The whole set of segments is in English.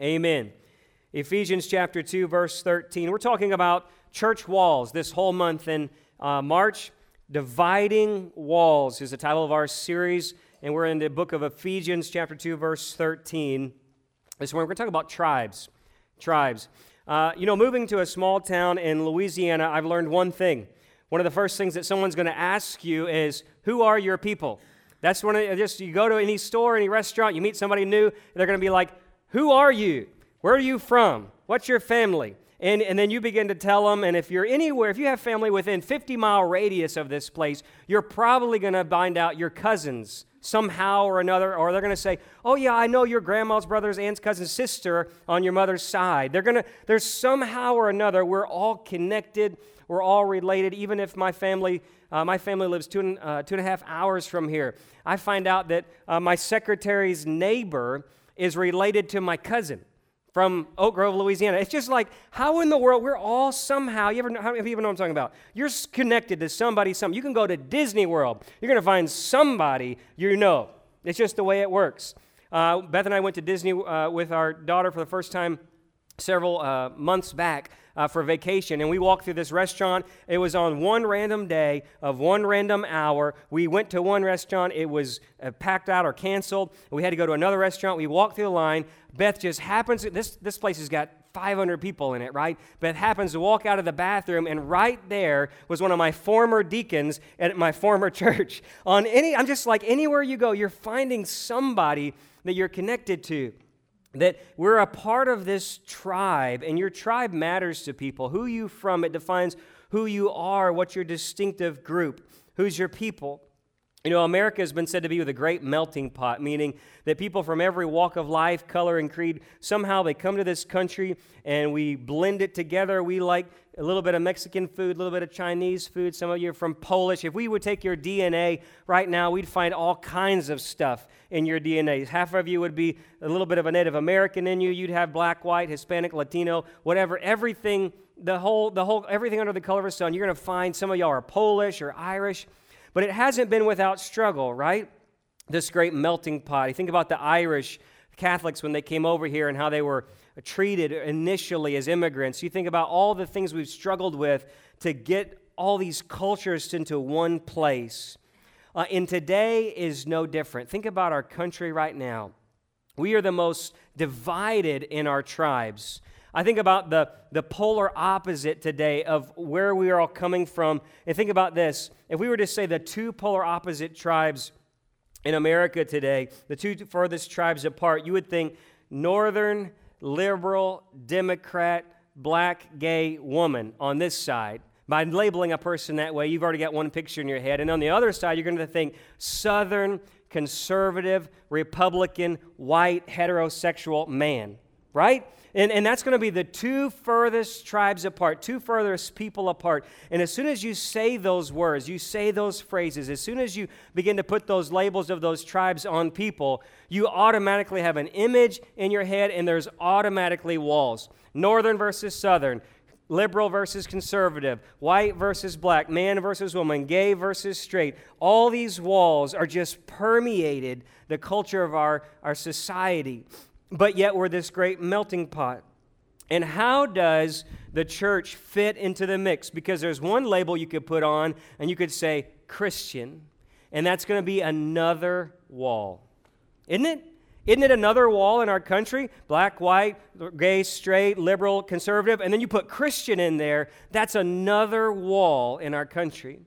Amen. Ephesians chapter 2, verse 13. We're talking about church walls this whole month in uh, March. Dividing Walls is the title of our series, and we're in the book of Ephesians, chapter 2, verse 13. This morning, we're going to talk about tribes. Tribes. Uh, you know, moving to a small town in Louisiana, I've learned one thing. One of the first things that someone's going to ask you is, Who are your people? That's when it, just you go to any store, any restaurant, you meet somebody new, they're going to be like, Who are you? Where are you from? What's your family? And, and then you begin to tell them, and if you're anywhere, if you have family within 50 mile radius of this place, you're probably going to find out your cousins somehow or another, or they're going to say, "Oh yeah, I know your grandma's brother's aunt's cousin's sister on your mother's side." They're going to there's somehow or another we're all connected, we're all related. Even if my family uh, my family lives two and, uh, two and a half hours from here, I find out that uh, my secretary's neighbor is related to my cousin from Oak Grove, Louisiana. It's just like, how in the world, we're all somehow, you ever know, how many people know what I'm talking about? You're connected to somebody, some. You can go to Disney World, you're going to find somebody you know. It's just the way it works. Uh, Beth and I went to Disney uh, with our daughter for the first time several uh, months back uh, for vacation, and we walked through this restaurant. It was on one random day of one random hour. We went to one restaurant, it was uh, packed out or canceled. We had to go to another restaurant. We walked through the line. Beth just happens, this, this place has got 500 people in it, right? Beth happens to walk out of the bathroom, and right there was one of my former deacons at my former church. On any, I'm just like, anywhere you go, you're finding somebody that you're connected to that we're a part of this tribe, and your tribe matters to people. Who you from, it defines who you are, what's your distinctive group, who's your people. You know, America has been said to be with a great melting pot, meaning that people from every walk of life, color, and creed somehow they come to this country and we blend it together. We like a little bit of Mexican food, a little bit of Chinese food. Some of you are from Polish. If we would take your DNA right now, we'd find all kinds of stuff in your DNA. Half of you would be a little bit of a Native American in you. You'd have black, white, Hispanic, Latino, whatever. Everything, the whole, the whole, everything under the color of the sun. You're going to find some of y'all are Polish or Irish. But it hasn't been without struggle, right? This great melting pot. You think about the Irish Catholics when they came over here and how they were treated initially as immigrants. You think about all the things we've struggled with to get all these cultures into one place. Uh, and today is no different. Think about our country right now. We are the most divided in our tribes. I think about the, the polar opposite today of where we are all coming from. And think about this if we were to say the two polar opposite tribes in America today, the two furthest tribes apart, you would think northern, liberal, Democrat, black, gay woman on this side. By labeling a person that way, you've already got one picture in your head. And on the other side, you're going to think southern, conservative, Republican, white, heterosexual man, right? And, and that's going to be the two furthest tribes apart, two furthest people apart. And as soon as you say those words, you say those phrases, as soon as you begin to put those labels of those tribes on people, you automatically have an image in your head and there's automatically walls. Northern versus southern, liberal versus conservative, white versus black, man versus woman, gay versus straight. All these walls are just permeated the culture of our, our society but yet we're this great melting pot. And how does the church fit into the mix? Because there's one label you could put on, and you could say Christian, and that's going to be another wall. Isn't it? Isn't it another wall in our country? Black, white, gay, straight, liberal, conservative, and then you put Christian in there. That's another wall in our country.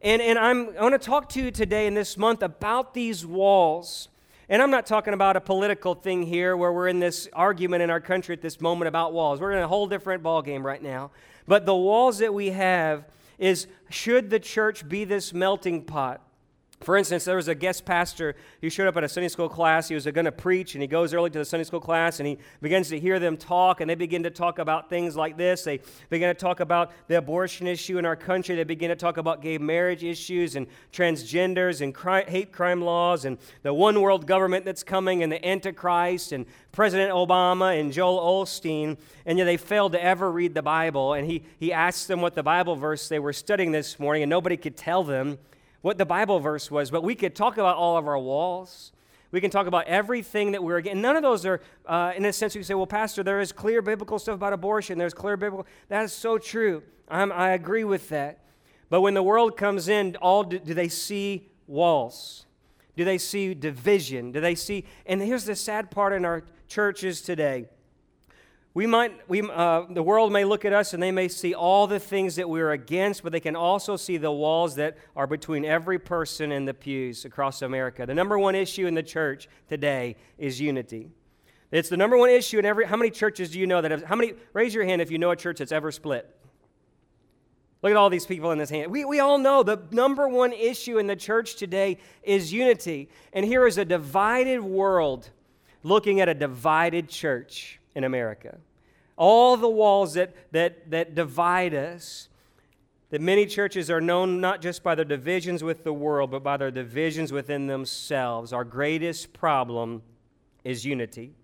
And, and I'm, I want to talk to you today in this month about these walls and I'm not talking about a political thing here where we're in this argument in our country at this moment about walls. We're in a whole different ballgame right now. But the walls that we have is should the church be this melting pot? For instance, there was a guest pastor who showed up at a Sunday school class. He was going to preach, and he goes early to the Sunday school class, and he begins to hear them talk, and they begin to talk about things like this. They begin to talk about the abortion issue in our country. They begin to talk about gay marriage issues and transgenders and hate crime laws and the one world government that's coming and the Antichrist and President Obama and Joel Osteen. And yet they failed to ever read the Bible. And he, he asked them what the Bible verse they were studying this morning, and nobody could tell them what the Bible verse was, but we could talk about all of our walls. We can talk about everything that we're against. None of those are, uh, in a sense, you say, well, Pastor, there is clear biblical stuff about abortion. There's clear biblical. That is so true. I'm, i agree with that. But when the world comes in, all do, do they see walls? Do they see division? Do they see? And here's the sad part in our churches today. We might, we, uh, the world may look at us and they may see all the things that we're against, but they can also see the walls that are between every person in the pews across America. The number one issue in the church today is unity. It's the number one issue in every. How many churches do you know that have? How many? Raise your hand if you know a church that's ever split. Look at all these people in this hand. We, we all know the number one issue in the church today is unity. And here is a divided world looking at a divided church in America. All the walls that, that, that divide us, that many churches are known not just by their divisions with the world, but by their divisions within themselves. Our greatest problem is unity.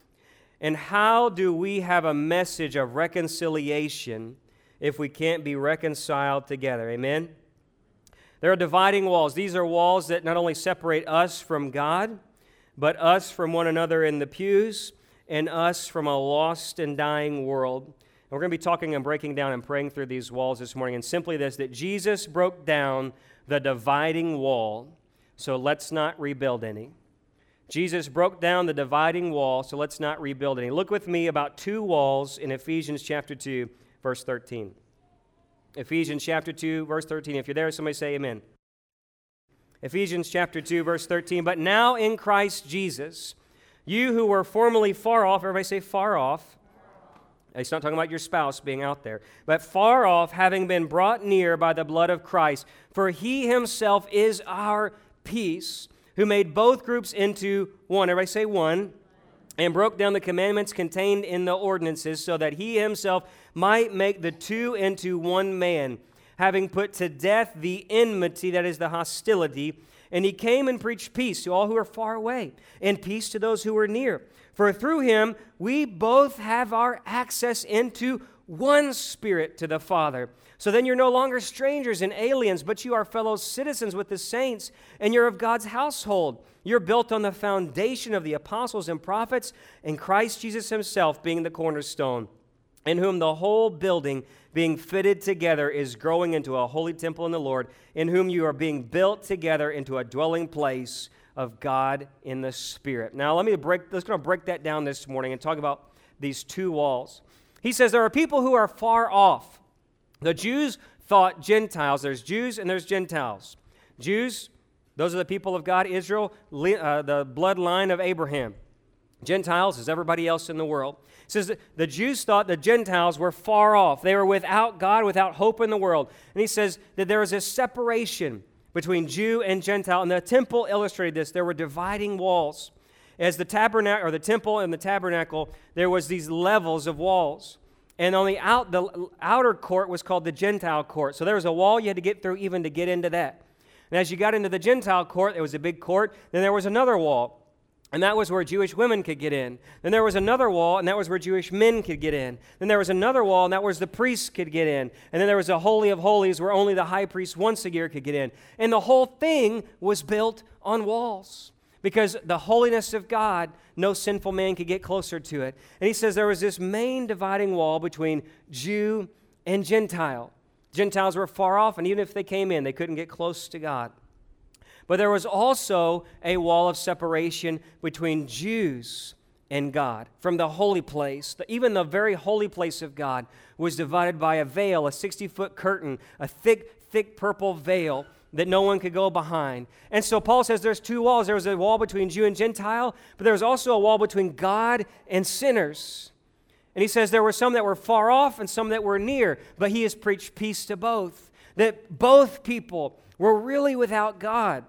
And how do we have a message of reconciliation if we can't be reconciled together? Amen? There are dividing walls. These are walls that not only separate us from God, but us from one another in the pews and us from a lost and dying world. And we're going to be talking and breaking down and praying through these walls this morning. And simply this that Jesus broke down the dividing wall, so let's not rebuild any. Jesus broke down the dividing wall, so let's not rebuild any. Look with me about two walls in Ephesians chapter 2, verse 13. Ephesians chapter 2, verse 13. If you're there, somebody say amen. Ephesians chapter 2, verse 13. But now in Christ Jesus, you who were formerly far off, everybody say far off. He's not talking about your spouse being out there, but far off, having been brought near by the blood of Christ. For he himself is our peace, who made both groups into one. Everybody say one. And broke down the commandments contained in the ordinances, so that he himself might make the two into one man, having put to death the enmity, that is the hostility and he came and preached peace to all who are far away, and peace to those who are near. For through him we both have our access into one spirit to the Father. So then you're no longer strangers and aliens, but you are fellow citizens with the saints, and you're of God's household. You're built on the foundation of the apostles and prophets, and Christ Jesus himself being the cornerstone, in whom the whole building being fitted together is growing into a holy temple in the Lord, in whom you are being built together into a dwelling place of God in the Spirit. Now, let me break, let's going to break that down this morning and talk about these two walls. He says there are people who are far off. The Jews thought Gentiles, there's Jews and there's Gentiles. Jews, those are the people of God, Israel, uh, the bloodline of Abraham. Gentiles is everybody else in the world. It says the Jews thought the Gentiles were far off. They were without God, without hope in the world. And he says that there was a separation between Jew and Gentile. And the temple illustrated this. There were dividing walls. As the tabernacle or the temple and the tabernacle, there was these levels of walls. And on the out the outer court was called the Gentile court. So there was a wall you had to get through even to get into that. And as you got into the Gentile court, there was a big court. Then there was another wall. And that was where Jewish women could get in. Then there was another wall, and that was where Jewish men could get in. Then there was another wall, and that was the priests could get in. And then there was a Holy of Holies where only the high priest once a year could get in. And the whole thing was built on walls because the holiness of God, no sinful man could get closer to it. And he says there was this main dividing wall between Jew and Gentile. Gentiles were far off, and even if they came in, they couldn't get close to God. But there was also a wall of separation between Jews and God from the holy place. Even the very holy place of God was divided by a veil, a 60 foot curtain, a thick, thick purple veil that no one could go behind. And so Paul says there's two walls. There was a wall between Jew and Gentile, but there was also a wall between God and sinners. And he says there were some that were far off and some that were near, but he has preached peace to both. That both people were really without God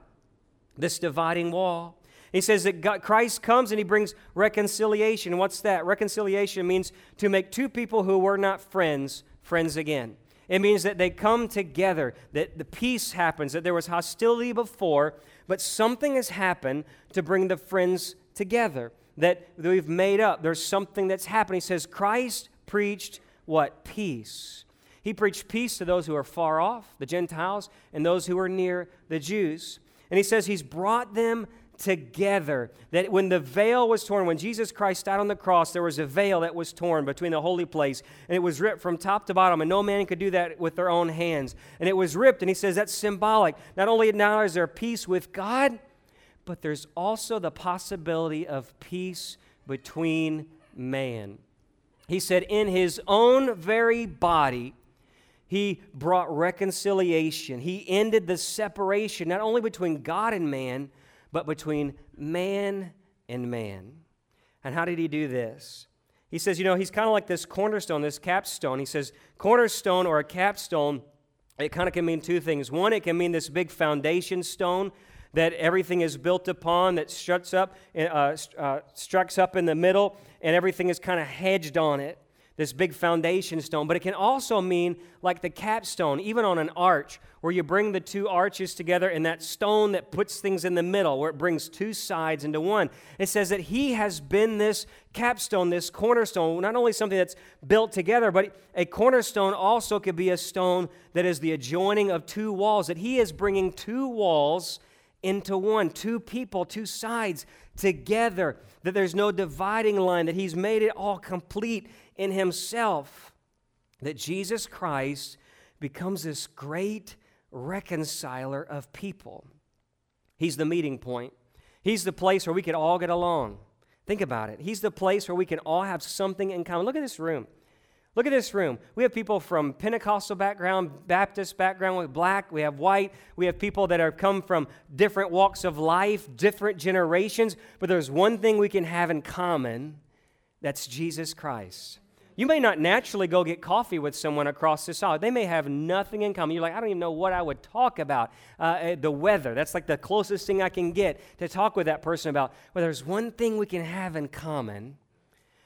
this dividing wall. He says that God, Christ comes and he brings reconciliation. What's that? Reconciliation means to make two people who were not friends friends again. It means that they come together, that the peace happens, that there was hostility before, but something has happened to bring the friends together, that we've made up. There's something that's happened. He says, Christ preached what? Peace. He preached peace to those who are far off, the Gentiles, and those who are near, the Jews. And he says he's brought them together. That when the veil was torn, when Jesus Christ died on the cross, there was a veil that was torn between the holy place, and it was ripped from top to bottom, and no man could do that with their own hands. And it was ripped, and he says that's symbolic. Not only now is there peace with God, but there's also the possibility of peace between man. He said, in his own very body, he brought reconciliation. He ended the separation, not only between God and man, but between man and man. And how did he do this? He says, you know, he's kind of like this cornerstone, this capstone. He says, cornerstone or a capstone, it kind of can mean two things. One, it can mean this big foundation stone that everything is built upon, that struts up, uh, uh, up in the middle, and everything is kind of hedged on it this big foundation stone, but it can also mean like the capstone, even on an arch, where you bring the two arches together and that stone that puts things in the middle, where it brings two sides into one. It says that He has been this capstone, this cornerstone, not only something that's built together, but a cornerstone also could be a stone that is the adjoining of two walls, that He is bringing two walls into one, two people, two sides together, that there's no dividing line, that He's made it all complete in himself that Jesus Christ becomes this great reconciler of people. He's the meeting point, He's the place where we can all get along. Think about it. He's the place where we can all have something in common. Look at this room. Look at this room. We have people from Pentecostal background, Baptist background, with black, we have white, we have people that have come from different walks of life, different generations, but there's one thing we can have in common that's Jesus Christ. You may not naturally go get coffee with someone across this aisle. They may have nothing in common. You're like, I don't even know what I would talk about. Uh, eh, the weather, that's like the closest thing I can get to talk with that person about. But there's one thing we can have in common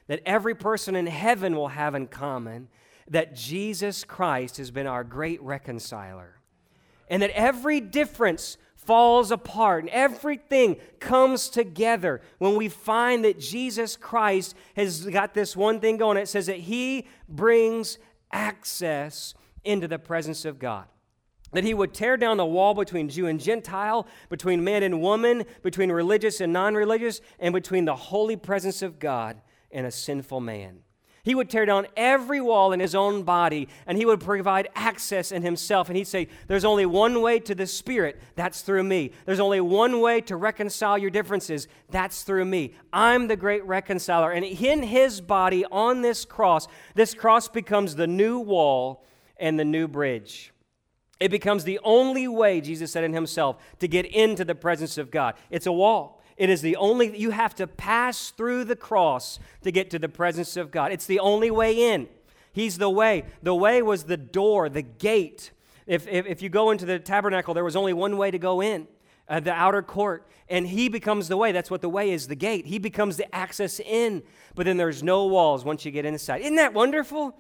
that every person in heaven will have in common that Jesus Christ has been our great reconciler. And that every difference falls apart and everything comes together when we find that Jesus Christ has got this one thing going. It says that He brings access into the presence of God. That he would tear down the wall between Jew and Gentile, between man and woman, between religious and non religious, and between the holy presence of God and a sinful man. He would tear down every wall in his own body and he would provide access in himself. And he'd say, There's only one way to the Spirit, that's through me. There's only one way to reconcile your differences, that's through me. I'm the great reconciler. And in his body on this cross, this cross becomes the new wall and the new bridge. It becomes the only way, Jesus said in himself, to get into the presence of God. It's a wall. It is the only, you have to pass through the cross to get to the presence of God. It's the only way in. He's the way. The way was the door, the gate. If, if, if you go into the tabernacle, there was only one way to go in. Uh, the outer court, and he becomes the way. That's what the way is the gate. He becomes the access in, but then there's no walls once you get inside. Isn't that wonderful?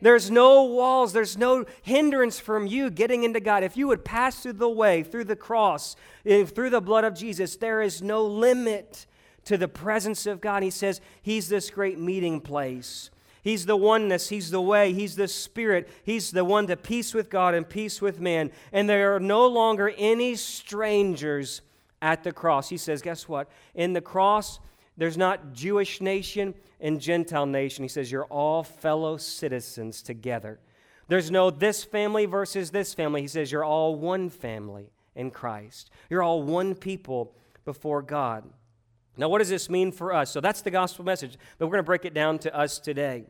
There's no walls, there's no hindrance from you getting into God. If you would pass through the way, through the cross, eh, through the blood of Jesus, there is no limit to the presence of God. He says He's this great meeting place. He's the oneness. He's the way. He's the Spirit. He's the one to peace with God and peace with man. And there are no longer any strangers at the cross. He says, guess what? In the cross, there's not Jewish nation and Gentile nation. He says, You're all fellow citizens together. There's no this family versus this family. He says, You're all one family in Christ. You're all one people before God. Now, what does this mean for us? So that's the gospel message, but we're going to break it down to us today.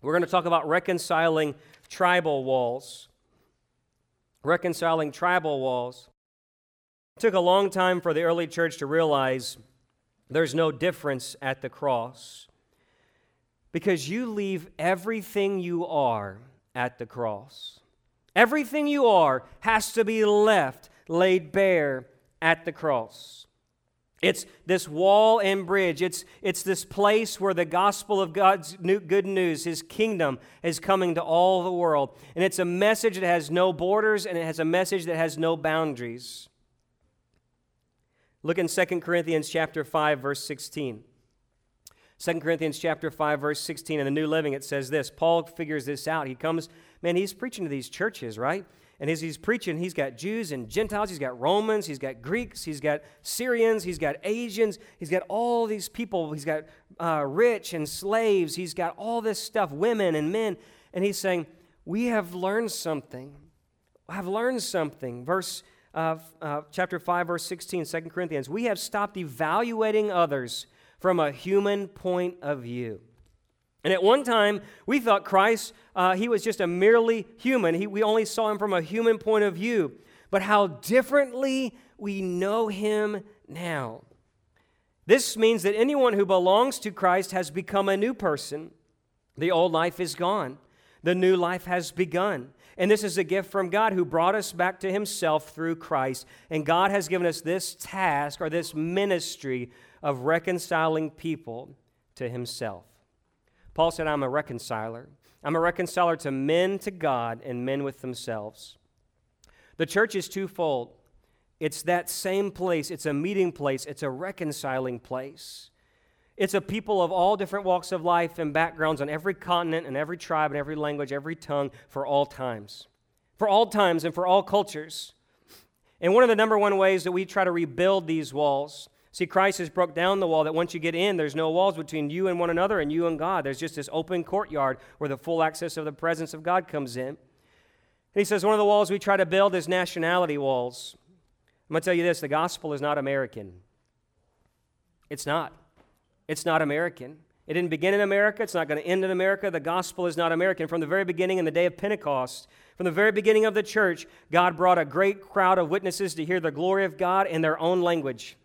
We're going to talk about reconciling tribal walls. Reconciling tribal walls. It took a long time for the early church to realize there's no difference at the cross because you leave everything you are at the cross. Everything you are has to be left, laid bare at the cross. It's this wall and bridge. It's, it's this place where the gospel of God's new, good news, His kingdom, is coming to all the world. And it's a message that has no borders and it has a message that has no boundaries. Look in 2 Corinthians chapter 5 verse 16. 2 Corinthians chapter 5 verse 16 in the New Living it says this. Paul figures this out. He comes, man, he's preaching to these churches, right? And as he's preaching, he's got Jews and Gentiles, he's got Romans, he's got Greeks, he's got Syrians, he's got Asians, he's got all these people, he's got uh, rich and slaves, he's got all this stuff, women and men. And he's saying, We have learned something. I've learned something. Verse uh, uh, chapter 5, verse 16, 2 Corinthians. We have stopped evaluating others from a human point of view. And at one time, we thought Christ, uh, he was just a merely human. He, we only saw him from a human point of view. But how differently we know him now. This means that anyone who belongs to Christ has become a new person. The old life is gone, the new life has begun. And this is a gift from God who brought us back to himself through Christ. And God has given us this task or this ministry of reconciling people to himself. Paul said, I'm a reconciler. I'm a reconciler to men to God and men with themselves. The church is twofold it's that same place, it's a meeting place, it's a reconciling place. It's a people of all different walks of life and backgrounds on every continent and every tribe and every language, every tongue for all times. For all times and for all cultures. And one of the number one ways that we try to rebuild these walls See, Christ has broke down the wall that once you get in, there's no walls between you and one another and you and God. There's just this open courtyard where the full access of the presence of God comes in. And he says one of the walls we try to build is nationality walls. I'm going to tell you this the gospel is not American. It's not. It's not American. It didn't begin in America. It's not going to end in America. The gospel is not American. From the very beginning, in the day of Pentecost, from the very beginning of the church, God brought a great crowd of witnesses to hear the glory of God in their own language.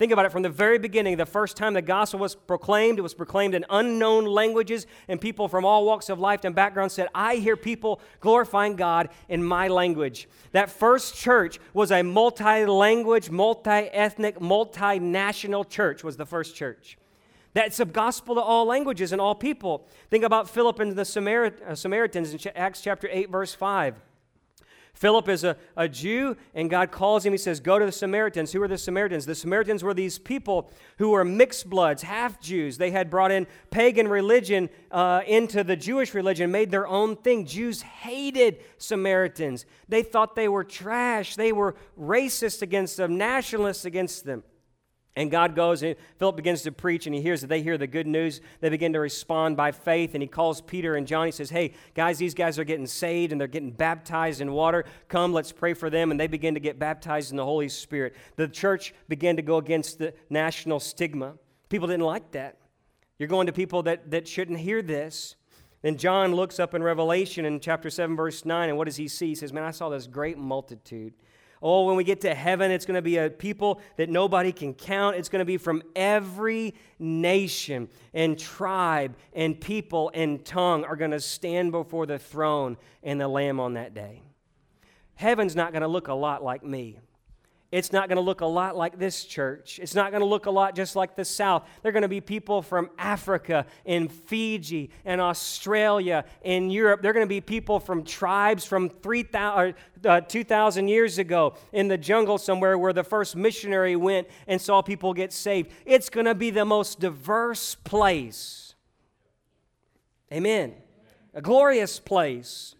Think about it from the very beginning, the first time the gospel was proclaimed, it was proclaimed in unknown languages, and people from all walks of life and backgrounds said, I hear people glorifying God in my language. That first church was a multi language, multi ethnic, multinational church, was the first church. That's a gospel to all languages and all people. Think about Philip and the uh, Samaritans in Acts chapter 8, verse 5. Philip is a, a Jew, and God calls him. He says, Go to the Samaritans. Who are the Samaritans? The Samaritans were these people who were mixed bloods, half Jews. They had brought in pagan religion uh, into the Jewish religion, made their own thing. Jews hated Samaritans. They thought they were trash. They were racist against them, nationalists against them. And God goes and Philip begins to preach, and he hears that they hear the good news. They begin to respond by faith, and he calls Peter and John. He says, Hey, guys, these guys are getting saved and they're getting baptized in water. Come, let's pray for them. And they begin to get baptized in the Holy Spirit. The church began to go against the national stigma. People didn't like that. You're going to people that, that shouldn't hear this. Then John looks up in Revelation in chapter 7, verse 9, and what does he see? He says, Man, I saw this great multitude Oh, when we get to heaven, it's going to be a people that nobody can count. It's going to be from every nation and tribe and people and tongue are going to stand before the throne and the Lamb on that day. Heaven's not going to look a lot like me. It's not going to look a lot like this church. It's not going to look a lot just like the South. They're going to be people from Africa and Fiji and Australia and Europe. They're going to be people from tribes from 3,000, uh, 2,000 years ago in the jungle somewhere where the first missionary went and saw people get saved. It's going to be the most diverse place. Amen. A glorious place.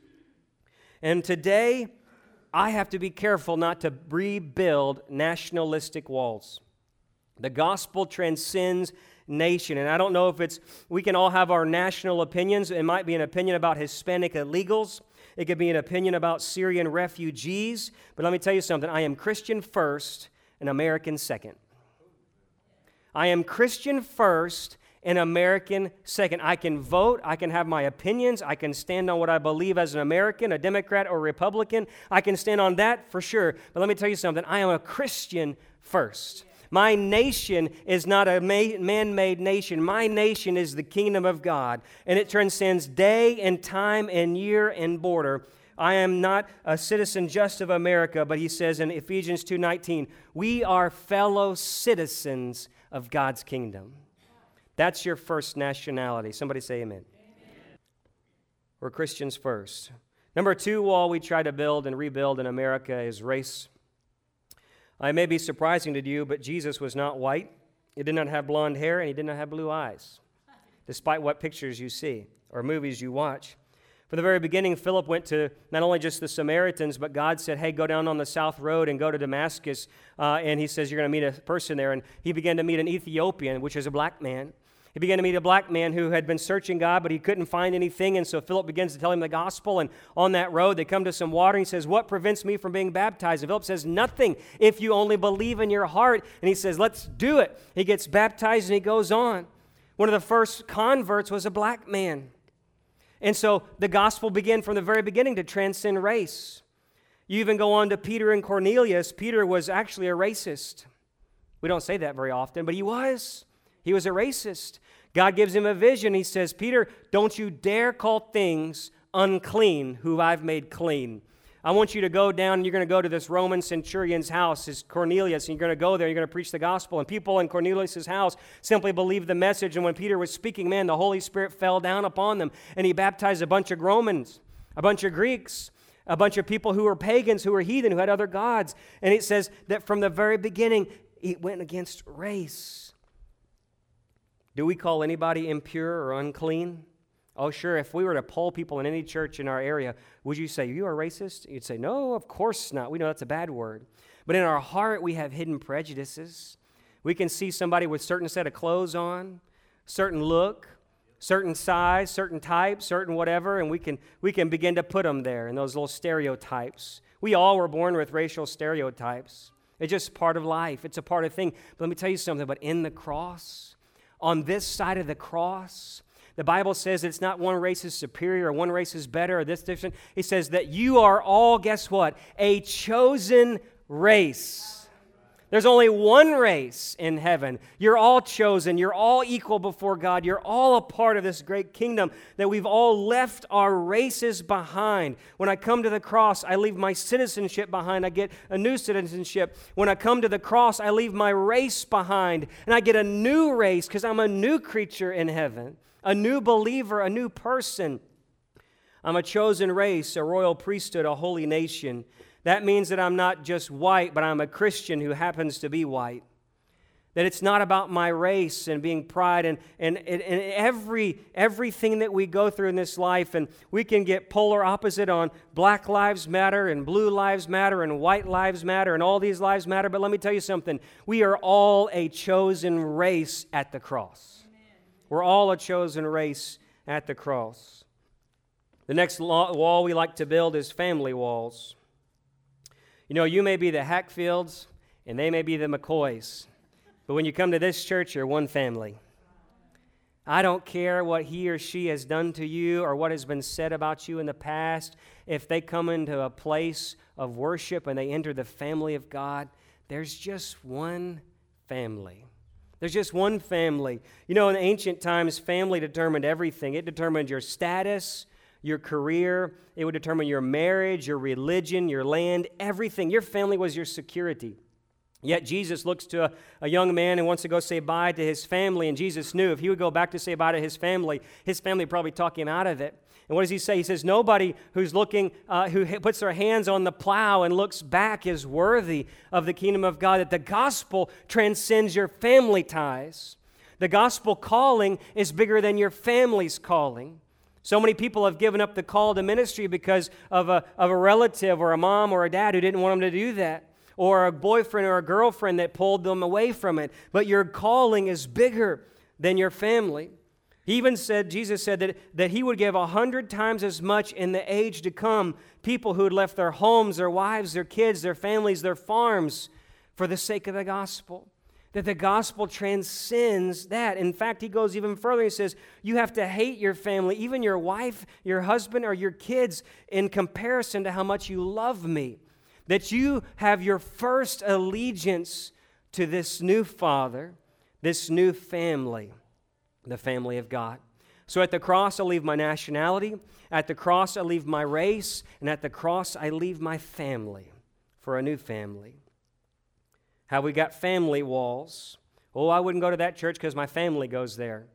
And today, I have to be careful not to rebuild nationalistic walls. The gospel transcends nation. And I don't know if it's, we can all have our national opinions. It might be an opinion about Hispanic illegals, it could be an opinion about Syrian refugees. But let me tell you something I am Christian first and American second. I am Christian first an American second. I can vote, I can have my opinions, I can stand on what I believe as an American, a Democrat or Republican. I can stand on that for sure. But let me tell you something I am a Christian first. My nation is not a man made nation. My nation is the kingdom of God, and it transcends day and time and year and border. I am not a citizen just of America, but he says in Ephesians 2:19, we are fellow citizens of God's kingdom. That's your first nationality. Somebody say amen. amen. We're Christians first. Number two wall we try to build and rebuild in America is race. I may be surprising to you, but Jesus was not white. He did not have blonde hair, and he did not have blue eyes, despite what pictures you see or movies you watch. From the very beginning, Philip went to not only just the Samaritans, but God said, Hey, go down on the south road and go to Damascus. Uh, and he says, You're going to meet a person there. And he began to meet an Ethiopian, which is a black man. He began to meet a black man who had been searching God, but he couldn't find anything. And so Philip begins to tell him the gospel. And on that road, they come to some water. And he says, What prevents me from being baptized? And Philip says, Nothing if you only believe in your heart. And he says, Let's do it. He gets baptized and he goes on. One of the first converts was a black man. And so the gospel began from the very beginning to transcend race. You even go on to Peter and Cornelius. Peter was actually a racist. We don't say that very often, but he was. He was a racist. God gives him a vision. He says, Peter, don't you dare call things unclean who I've made clean. I want you to go down you're going to go to this Roman centurion's house, his Cornelius, and you're going to go there, you're going to preach the gospel. And people in Cornelius' house simply believed the message. And when Peter was speaking, man, the Holy Spirit fell down upon them. And he baptized a bunch of Romans, a bunch of Greeks, a bunch of people who were pagans, who were heathen, who had other gods. And it says that from the very beginning, it went against race. Do we call anybody impure or unclean? Oh, sure, if we were to poll people in any church in our area, would you say, You are racist? You'd say, No, of course not. We know that's a bad word. But in our heart, we have hidden prejudices. We can see somebody with certain set of clothes on, certain look, certain size, certain type, certain whatever, and we can, we can begin to put them there in those little stereotypes. We all were born with racial stereotypes. It's just part of life, it's a part of thing. But let me tell you something, but in the cross, on this side of the cross, the Bible says it's not one race is superior or one race is better or this different. It says that you are all, guess what? A chosen race. There's only one race in heaven. You're all chosen. You're all equal before God. You're all a part of this great kingdom that we've all left our races behind. When I come to the cross, I leave my citizenship behind. I get a new citizenship. When I come to the cross, I leave my race behind and I get a new race because I'm a new creature in heaven a new believer, a new person. I'm a chosen race, a royal priesthood, a holy nation. That means that I'm not just white, but I'm a Christian who happens to be white. That it's not about my race and being pride and, and, and, every, everything that we go through in this life. And we can get polar opposite on black lives matter and blue lives matter and white lives matter and all these lives matter. But let me tell you something we are all a chosen race at the cross. We're all a chosen race at the cross. The next wall we like to build is family walls. You know, you may be the Hatfields and they may be the McCoys, but when you come to this church, you're one family. I don't care what he or she has done to you or what has been said about you in the past. If they come into a place of worship and they enter the family of God, there's just one family. There's just one family. You know, in ancient times, family determined everything. It determined your status, your career, it would determine your marriage, your religion, your land, everything. Your family was your security. Yet Jesus looks to a, a, young man and wants to go say bye to his family, and Jesus knew if he would go back to say bye to his family, his family probably talk him out of it. And what does he say? He says, Nobody who's looking, uh, who puts their hands on the plow and looks back is worthy of the kingdom of God. That the gospel transcends your family ties. The gospel calling is bigger than your family's calling. So many people have given up the call to ministry because of a, of a relative or a mom or a dad who didn't want them to do that, or a boyfriend or a girlfriend that pulled them away from it. But your calling is bigger than your family. He even said, Jesus said that, that he would give a hundred times as much in the age to come people who had left their homes, their wives, their kids, their families, their farms for the sake of the gospel. That the gospel transcends that. In fact, he goes even further. He says, You have to hate your family, even your wife, your husband, or your kids, in comparison to how much you love me. That you have your first allegiance to this new father, this new family the family of God. So at the cross, I leave my nationality. At the cross, I leave my race. And at the cross, I leave my family for a new family. How we got family walls. Oh, I wouldn't go to that church because my family goes there.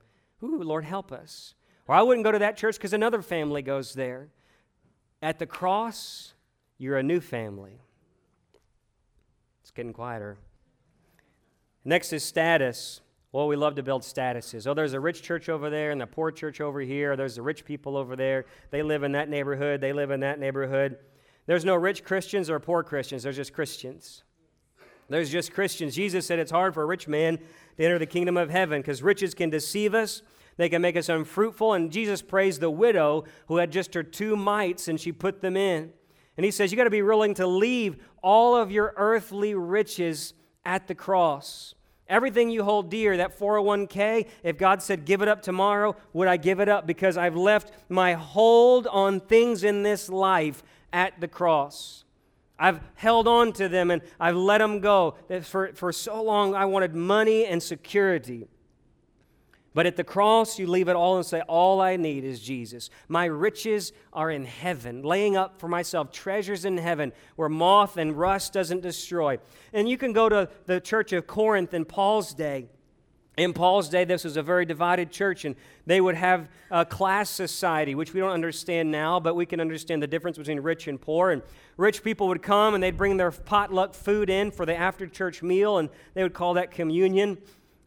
Ooh, Lord, help us. Or I wouldn't go to that church because another family goes there. At the cross, you're a new family. It's getting quieter. Next is status. Well, we love to build statuses. Oh, there's a rich church over there and a poor church over here. There's the rich people over there. They live in that neighborhood. They live in that neighborhood. There's no rich Christians or poor Christians. There's just Christians. There's just Christians. Jesus said it's hard for a rich man to enter the kingdom of heaven because riches can deceive us. They can make us unfruitful. And Jesus praised the widow who had just her two mites and she put them in. And he says, You got to be willing to leave all of your earthly riches at the cross. Everything you hold dear, that 401k, if God said, give it up tomorrow, would I give it up? Because I've left my hold on things in this life at the cross. I've held on to them and I've let them go. For, for so long, I wanted money and security. But at the cross, you leave it all and say, All I need is Jesus. My riches are in heaven, laying up for myself treasures in heaven where moth and rust doesn't destroy. And you can go to the church of Corinth in Paul's day. In Paul's day, this was a very divided church, and they would have a class society, which we don't understand now, but we can understand the difference between rich and poor. And rich people would come and they'd bring their potluck food in for the after church meal, and they would call that communion.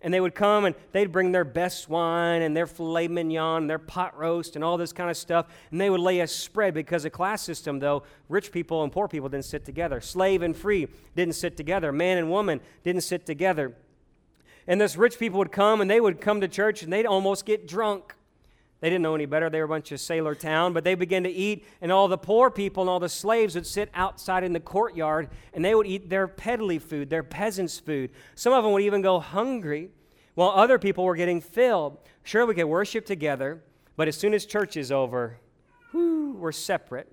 And they would come and they'd bring their best wine and their filet mignon and their pot roast and all this kind of stuff. And they would lay a spread because the class system, though, rich people and poor people didn't sit together. Slave and free didn't sit together. Man and woman didn't sit together. And this rich people would come and they would come to church and they'd almost get drunk. They didn't know any better. They were a bunch of sailor town, but they began to eat, and all the poor people and all the slaves would sit outside in the courtyard and they would eat their peddly food, their peasants' food. Some of them would even go hungry while other people were getting filled. Sure, we could worship together, but as soon as church is over, whew, we're separate.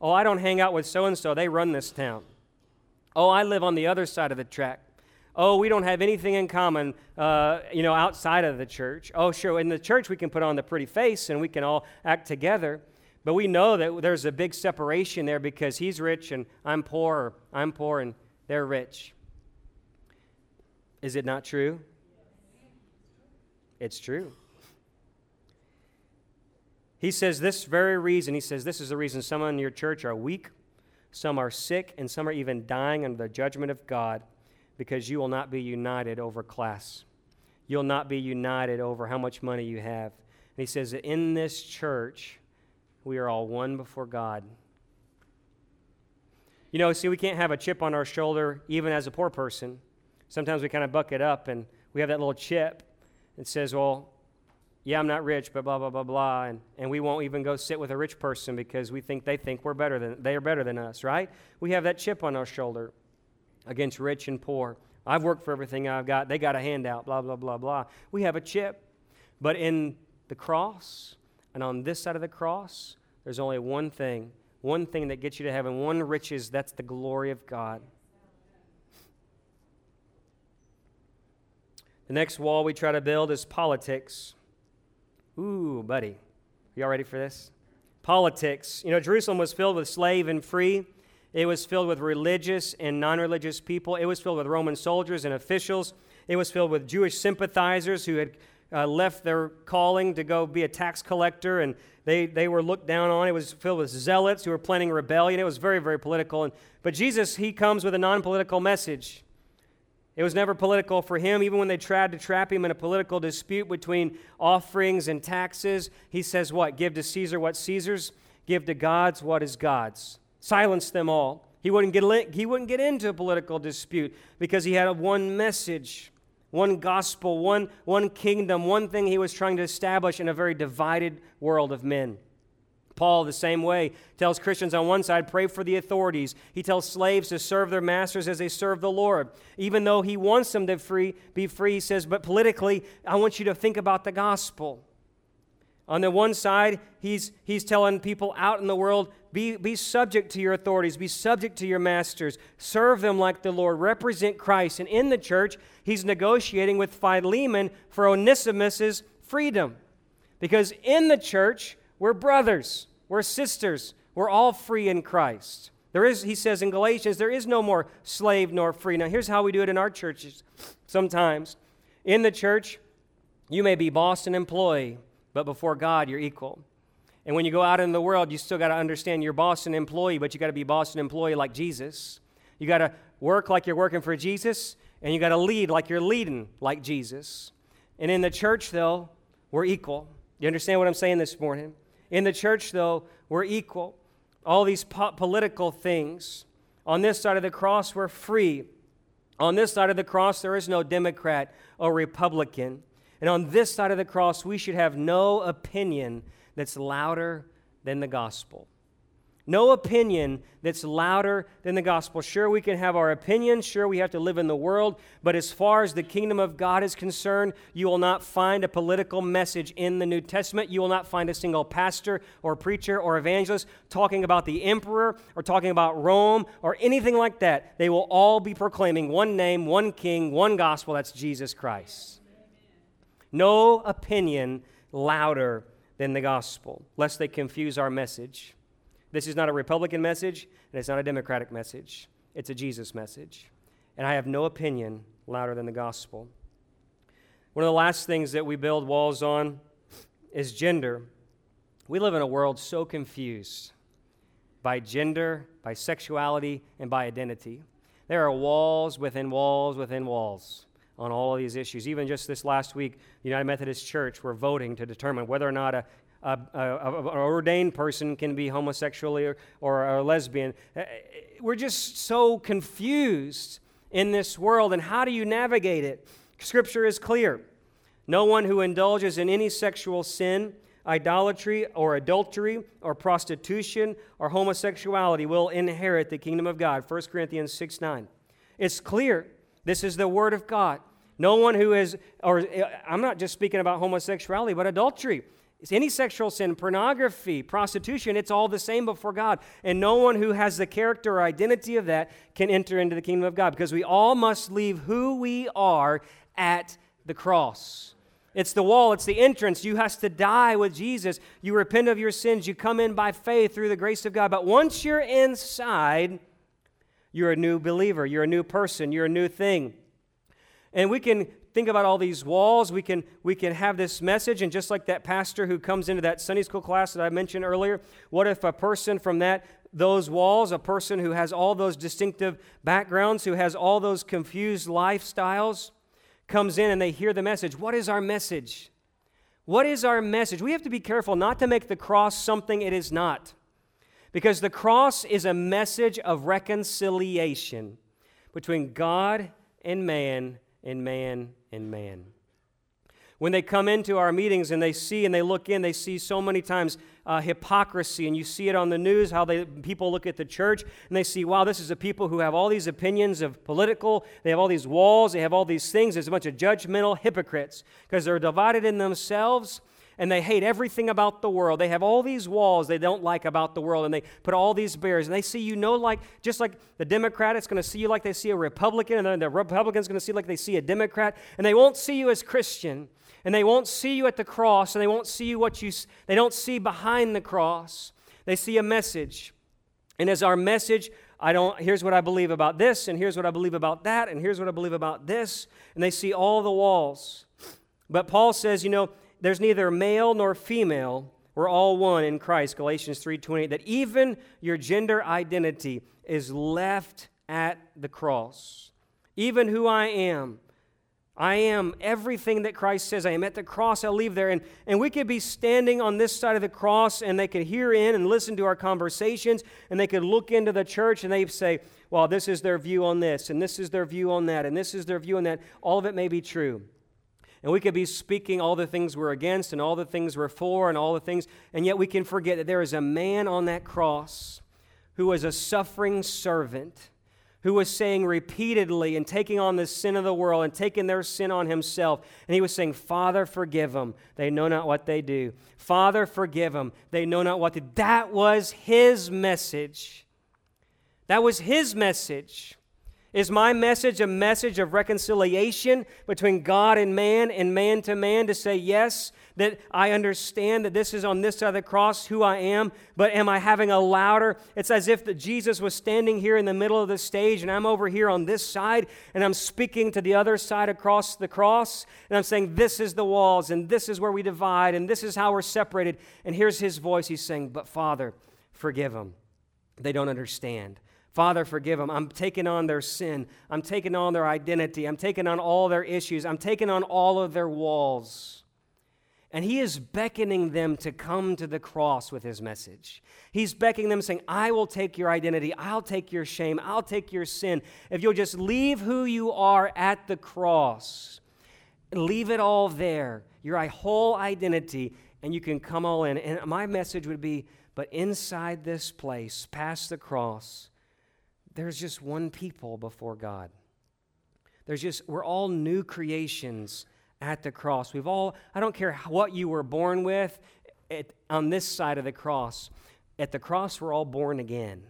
Oh, I don't hang out with so and so, they run this town. Oh, I live on the other side of the track oh, we don't have anything in common, uh, you know, outside of the church. Oh, sure, in the church we can put on the pretty face and we can all act together. But we know that there's a big separation there because he's rich and I'm poor, or I'm poor and they're rich. Is it not true? It's true. He says this very reason, he says, this is the reason some in your church are weak, some are sick, and some are even dying under the judgment of God because you will not be united over class. You'll not be united over how much money you have. And he says that in this church, we are all one before God. You know, see, we can't have a chip on our shoulder even as a poor person. Sometimes we kind of buck it up and we have that little chip that says, well, yeah, I'm not rich, but blah, blah, blah, blah. And, and we won't even go sit with a rich person because we think they think we're better than, they are better than us, right? We have that chip on our shoulder against rich and poor. I've worked for everything I've got. They got a handout, blah, blah, blah, blah. We have a chip. But in the cross, and on this side of the cross, there's only one thing one thing that gets you to heaven, one riches, that's the glory of God. The next wall we try to build is politics. Ooh, buddy. Y'all ready for this? Politics. You know, Jerusalem was filled with slave and free. It was filled with religious and non religious people. It was filled with Roman soldiers and officials. It was filled with Jewish sympathizers who had uh, left their calling to go be a tax collector and they, they were looked down on. It was filled with zealots who were planning rebellion. It was very, very political. And, but Jesus, he comes with a non political message. It was never political for him. Even when they tried to trap him in a political dispute between offerings and taxes, he says, What? Give to Caesar what Caesar's, give to God's what is God's silenced them all. He wouldn't get, he wouldn't get into a political dispute because he had one message, one gospel, one, one kingdom, one thing he was trying to establish in a very divided world of men. Paul, the same way, tells Christians on one side, pray for the authorities. He tells slaves to serve their masters as they serve the Lord. Even though he wants them to free, be free, he says, but politically, I want you to think about the gospel. On the one side, he's, he's telling people out in the world, be, be subject to your authorities, be subject to your masters, serve them like the Lord, represent Christ. And in the church, he's negotiating with Philemon for Onesimus's freedom. Because in the church, we're brothers, we're sisters, we're all free in Christ. There is, he says in Galatians, there is no more slave nor free. Now, here's how we do it in our churches sometimes. In the church, you may be boss and employee, but before God, you're equal. And when you go out in the world, you still got to understand you're boss and employee, but you got to be boss and employee like Jesus. You got to work like you're working for Jesus, And you got to lead like you're leading like Jesus. And in the church, though, we're equal. You understand what I'm saying this morning? In the church, though, we're equal. All these po- political things. On this side of the cross, we're free. On this side of the cross, there is no Democrat or Republican. And on this side of the cross, we should have no opinion that's louder than the gospel. No opinion that's louder than the gospel. Sure, we can have our opinions. Sure, we have to live in the world. But as far as the kingdom of God is concerned, you will not find a political message in the New Testament. You will not find a single pastor or preacher or evangelist talking about the emperor or talking about Rome or anything like that. They will all be proclaiming one name, one king, one gospel. That's Jesus Christ. No opinion louder than the gospel, lest they confuse our message. This is not a Republican message, and it's not a Democratic message. It's a Jesus message. And I have no opinion louder than the gospel. One of the last things that we build walls on is gender. We live in a world so confused by gender, by sexuality, and by identity. There are walls within walls within walls on all of these issues. Even just this last week, the United Methodist Church were voting to determine whether or not a, an ordained person can be homosexual or, or a lesbian. Uh, we're just so confused in this world, and how do you navigate it? Scripture is clear. No one who indulges in any sexual sin, idolatry, or adultery, or prostitution, or homosexuality will inherit the kingdom of God. 1 Corinthians 6 9. It's clear. This is the word of God. No one who is, or uh, I'm not just speaking about homosexuality, but adultery. It's any sexual sin, pornography, prostitution, it's all the same before God. And no one who has the character or identity of that can enter into the kingdom of God because we all must leave who we are at the cross. It's the wall, it's the entrance. You have to die with Jesus. You repent of your sins, you come in by faith through the grace of God. But once you're inside, you're a new believer, you're a new person, you're a new thing. And we can think about all these walls. We can, we can have this message, and just like that pastor who comes into that Sunday school class that I mentioned earlier, what if a person from that those walls, a person who has all those distinctive backgrounds, who has all those confused lifestyles, comes in and they hear the message. What is our message? What is our message? We have to be careful not to make the cross something it is not. Because the cross is a message of reconciliation between God and man and man and man. When they come into our meetings and they see and they look in, they see so many times uh, hypocrisy, and you see it on the news how they, people look at the church and they see, wow, this is a people who have all these opinions of political, they have all these walls, they have all these things. There's a bunch of judgmental hypocrites because they're divided in themselves and they hate everything about the world. They have all these walls they don't like about the world, and they put all these barriers. And they see you know like just like the Democrat is going to see you like they see a Republican, and then the Republican is going to see like they see a Democrat, and they won't see you as Christian, and they won't see you at the cross, and they won't see you what you they don't see behind the cross. They see a message, and as our message. I don't, here's what I believe about this, and here's what I believe about that, and here's what I believe about this. And they see all the walls. But Paul says, you know, there's neither male nor female. We're all one in Christ, Galatians 3:28, that even your gender identity is left at the cross. Even who I am. I am everything that Christ says I am. At the cross, I'll leave there. And, and we could be standing on this side of the cross and they could hear in and listen to our conversations and they could look into the church and they'd say, well, this is their view on this and this is their view on that and this is their view on that. All of it may be true. And we could be speaking all the things we're against and all the things we're for and all the things, and yet we can forget that there is a man on that cross who was a suffering servant who was saying repeatedly and taking on the sin of the world and taking their sin on himself. And he was saying, Father, forgive them. They know not what they do. Father, forgive them. They know not what to do. That was his message. That was his message. Is my message a message of reconciliation between God and man and man to man to say, yes, that I understand that this is on this side of the cross who I am, but am I having a louder? It's as if that Jesus was standing here in the middle of the stage and I'm over here on this side and I'm speaking to the other side across the cross and I'm saying, this is the walls and this is where we divide and this is how we're separated. And here's his voice. He's saying, but Father, forgive them. They don't understand. Father, forgive them. I'm taking on their sin. I'm taking on their identity. I'm taking on all their issues. I'm taking on all of their walls. And he is beckoning them to come to the cross with his message. He's beckoning them, saying, I will take your identity. I'll take your shame. I'll take your sin. If you'll just leave who you are at the cross, leave it all there, your whole identity, and you can come all in. And my message would be, but inside this place, past the cross, there's just one people before God. There's just, we're all new creations at the cross. We've all, I don't care what you were born with on this side of the cross. At the cross, we're all born again.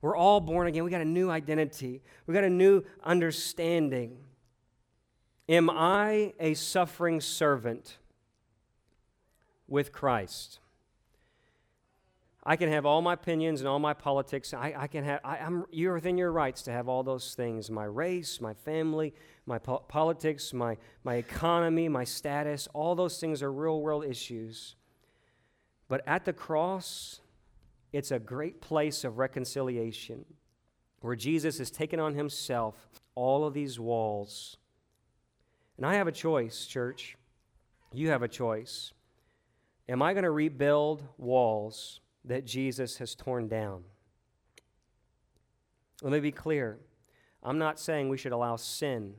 We're all born again. We got a new identity, we got a new understanding. Am I a suffering servant with Christ? I can have all my opinions and all my politics. I, I can have, I, am you're within your rights to have all those things my race, my family, my po- politics, my, my economy, my status. All those things are real world issues. But at the cross, it's a great place of reconciliation where Jesus has taken on himself all of these walls. And I have a choice, church. You have a choice. Am I going to rebuild walls? That Jesus has torn down. Let me be clear. I'm not saying we should allow sin,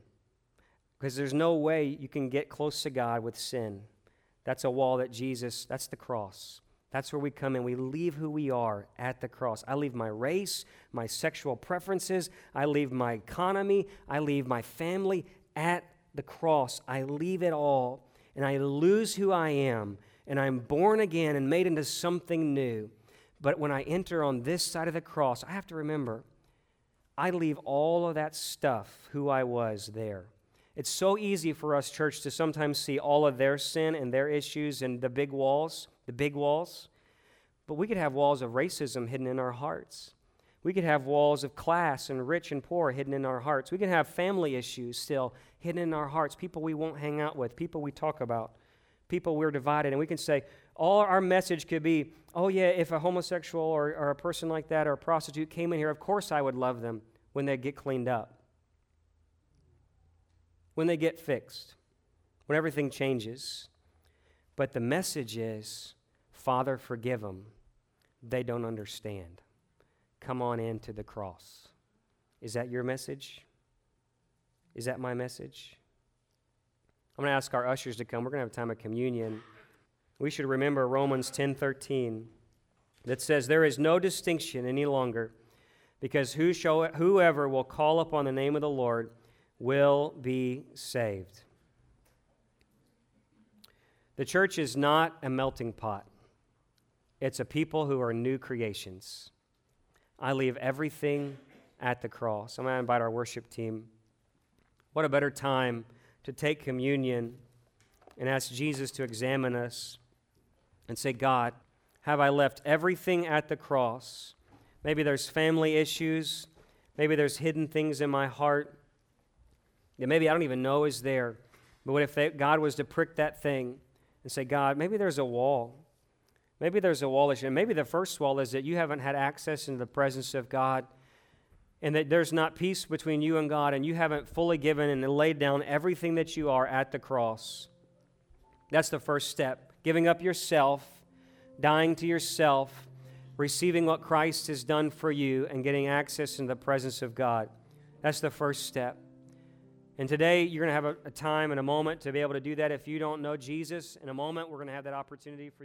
because there's no way you can get close to God with sin. That's a wall that Jesus, that's the cross. That's where we come in. We leave who we are at the cross. I leave my race, my sexual preferences, I leave my economy, I leave my family at the cross. I leave it all, and I lose who I am and I'm born again and made into something new. But when I enter on this side of the cross, I have to remember I leave all of that stuff, who I was, there. It's so easy for us, church, to sometimes see all of their sin and their issues and the big walls, the big walls. But we could have walls of racism hidden in our hearts. We could have walls of class and rich and poor hidden in our hearts. We can have family issues still hidden in our hearts, people we won't hang out with, people we talk about people we're divided. And we can say, all our message could be, oh, yeah, if a homosexual or, or a person like that or a prostitute came in here, of course I would love them when they get cleaned up, when they get fixed, when everything changes. But the message is, Father, forgive them. They don't understand. Come on into the cross. Is that your message? Is that my message? I'm going to ask our ushers to come. We're going to have a time of communion. We should remember Romans 10:13 that says there is no distinction any longer because who shall, whoever will call upon the name of the Lord will be saved. The church is not a melting pot. It's a people who are new creations. I leave everything at the cross. I'm going to invite our worship team. What a better time to take communion and ask Jesus to examine us and say, God, have I left everything at the cross? Maybe there's family issues. Maybe there's hidden things in my heart that maybe I don't even know is there. But what if they, God was to prick that thing and say, God, maybe there's a wall. Maybe there's a wall issue. And maybe the first wall is that you haven't had access into the presence of God and that there's not peace between you and God, and you haven't fully given and laid down everything that you are at the cross. That's the first step. Giving up yourself, dying to yourself, receiving what Christ has done for you, and getting access into the presence of God. That's the first step. And today, you're going to have a, a time and a moment to be able to do that. If you don't know Jesus, in a moment, we're going to have that opportunity for